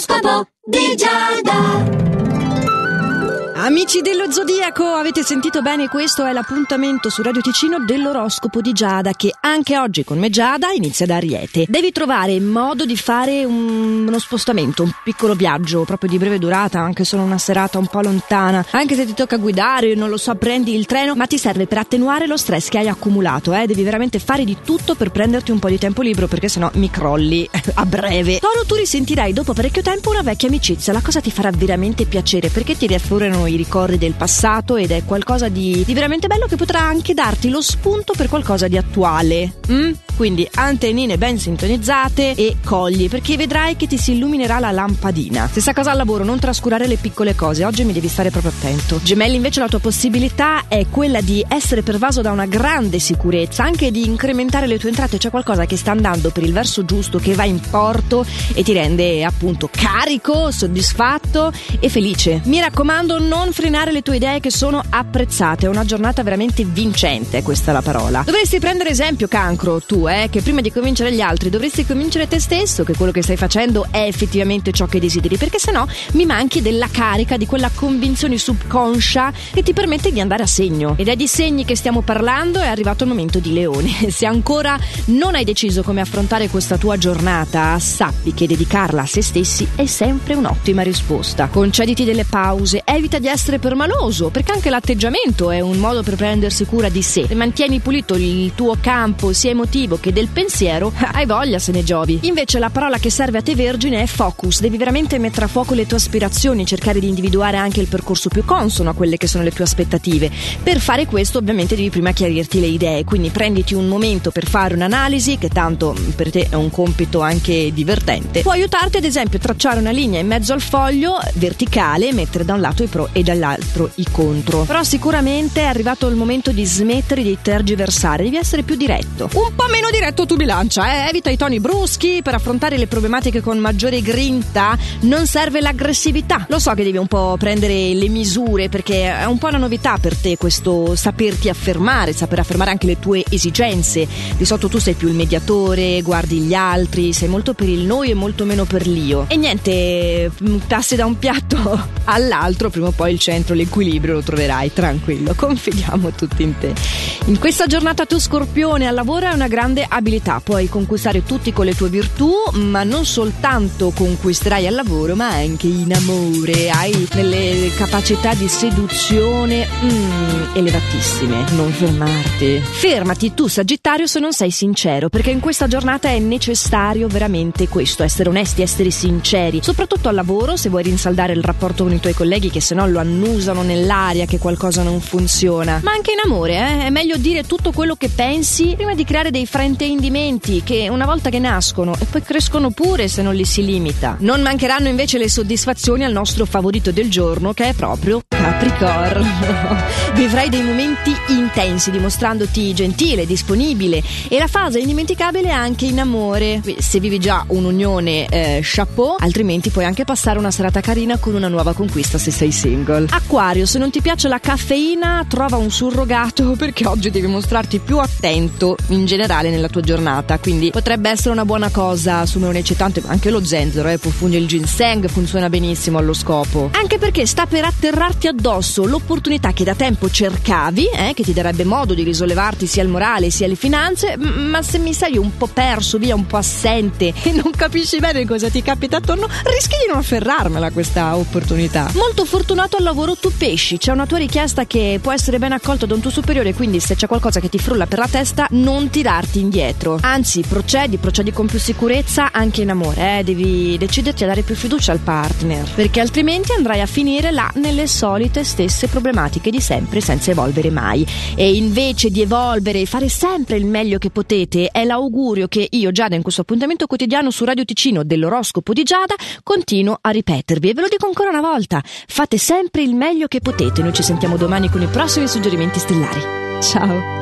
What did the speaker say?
L'oroscopo di Giada. Amici dello Zodiaco, avete sentito bene? Questo è l'appuntamento su Radio Ticino dell'oroscopo di Giada che anche oggi con me Giada inizia da Ariete. Devi trovare modo di fare un, uno spostamento, un piccolo viaggio proprio di breve durata, anche solo una serata un po' lontana. Anche se ti tocca guidare, non lo so, prendi il treno, ma ti serve per attenuare lo stress che hai accumulato, eh? Devi veramente fare di tutto per prenderti un po' di tempo libero perché sennò mi crolli a breve. Toro, tu risentirai dopo parecchio tempo una vecchia amicizia, la cosa ti farà veramente piacere perché ti riaffiorano i ricordi del passato ed è qualcosa di, di veramente bello che potrà anche darti lo spunto per qualcosa di attuale. Mm? Quindi antennine ben sintonizzate e cogli perché vedrai che ti si illuminerà la lampadina. Stessa cosa al lavoro, non trascurare le piccole cose, oggi mi devi stare proprio attento. Gemelli invece la tua possibilità è quella di essere pervaso da una grande sicurezza, anche di incrementare le tue entrate, c'è qualcosa che sta andando per il verso giusto, che va in porto e ti rende appunto carico, soddisfatto e felice. Mi raccomando, non frenare le tue idee che sono apprezzate, è una giornata veramente vincente, questa è la parola. Dovresti prendere esempio, cancro, tu, eh, che prima di convincere gli altri dovresti convincere te stesso che quello che stai facendo è effettivamente ciò che desideri, perché sennò mi manchi della carica, di quella convinzione subconscia che ti permette di andare a segno. Ed è di segni che stiamo parlando, è arrivato il momento di leone. Se ancora non hai deciso come affrontare questa tua giornata, sappi che dedicarla a se stessi è sempre un'ottima risposta. Concediti delle pause, evita di essere permaloso, perché anche l'atteggiamento è un modo per prendersi cura di sé. Mantieni pulito il tuo campo sia emotivo che del pensiero, hai voglia se ne giovi. Invece la parola che serve a te vergine è focus, devi veramente mettere a fuoco le tue aspirazioni, cercare di individuare anche il percorso più consono a quelle che sono le tue aspettative. Per fare questo ovviamente devi prima chiarirti le idee, quindi prenditi un momento per fare un'analisi, che tanto per te è un compito anche divertente. Può aiutarti ad esempio a tracciare una linea in mezzo al foglio verticale e mettere da un lato i pro e dall'altro i contro. Però sicuramente è arrivato il momento di smettere di tergiversare, devi essere più diretto. Un po' meno diretto tu bilancia, eh? evita i toni bruschi per affrontare le problematiche con maggiore grinta, non serve l'aggressività. Lo so che devi un po' prendere le misure perché è un po' una novità per te questo saperti affermare, saper affermare anche le tue esigenze. Di solito tu sei più il mediatore, guardi gli altri, sei molto per il noi e molto meno per l'io. E niente, passi da un piatto all'altro, prima o poi il centro, l'equilibrio lo troverai, tranquillo, confidiamo tutti in te. In questa giornata tu scorpione al lavoro hai una grande abilità, puoi conquistare tutti con le tue virtù, ma non soltanto conquisterai al lavoro, ma anche in amore, hai delle capacità di seduzione mm, elevatissime, non fermarti. Fermati tu Sagittario se non sei sincero, perché in questa giornata è necessario veramente questo, essere onesti, essere sinceri, soprattutto al lavoro se vuoi rinsaldare il rapporto con i tuoi colleghi che se no lo annusano nell'aria che qualcosa non funziona. Ma anche in amore, eh? è meglio dire tutto quello che pensi prima di creare dei fraintendimenti che una volta che nascono e poi crescono pure se non li si limita. Non mancheranno invece le soddisfazioni al nostro favorito del giorno che è proprio Capricorno. Vivrai dei momenti intensi dimostrandoti gentile, disponibile e la fase indimenticabile anche in amore. Se vivi già un'unione eh, chapeau, altrimenti puoi anche passare una serata carina con una nuova conquista se sei single. Acquario, se non ti piace la caffeina, trova un surrogato perché oggi devi mostrarti più attento in generale nella tua giornata, quindi potrebbe essere una buona cosa assumere un eccitante, anche lo zenzero, eh, fungere il ginseng, funziona benissimo allo scopo. Anche perché sta per atterrarti addosso l'opportunità che da tempo cercavi, eh, che ti darebbe modo di risollevarti sia il morale sia le finanze, ma se mi sei un po' perso, via un po' assente e non capisci bene cosa ti capita attorno, rischi di non afferrarmela questa opportunità. Molto fortunato al lavoro tu pesci, c'è una tua richiesta che può essere ben accolta da un tuo superiore, quindi se c'è qualcosa che ti frulla per la testa, non tirarti indietro. Anzi, procedi, procedi con più sicurezza anche in amore, eh? devi deciderti a dare più fiducia al partner, perché altrimenti andrai a finire là nelle solite stesse problematiche di sempre senza evolvere mai. E invece di evolvere e fare sempre il meglio che potete, è l'augurio che io, Giada, in questo appuntamento quotidiano su Radio Ticino dell'oroscopo di Giada, continuo a ripetervi e ve lo dico ancora una volta, fate sempre il meglio che potete. Noi ci sentiamo domani con i prossimi suggerimenti stellari. Ciao!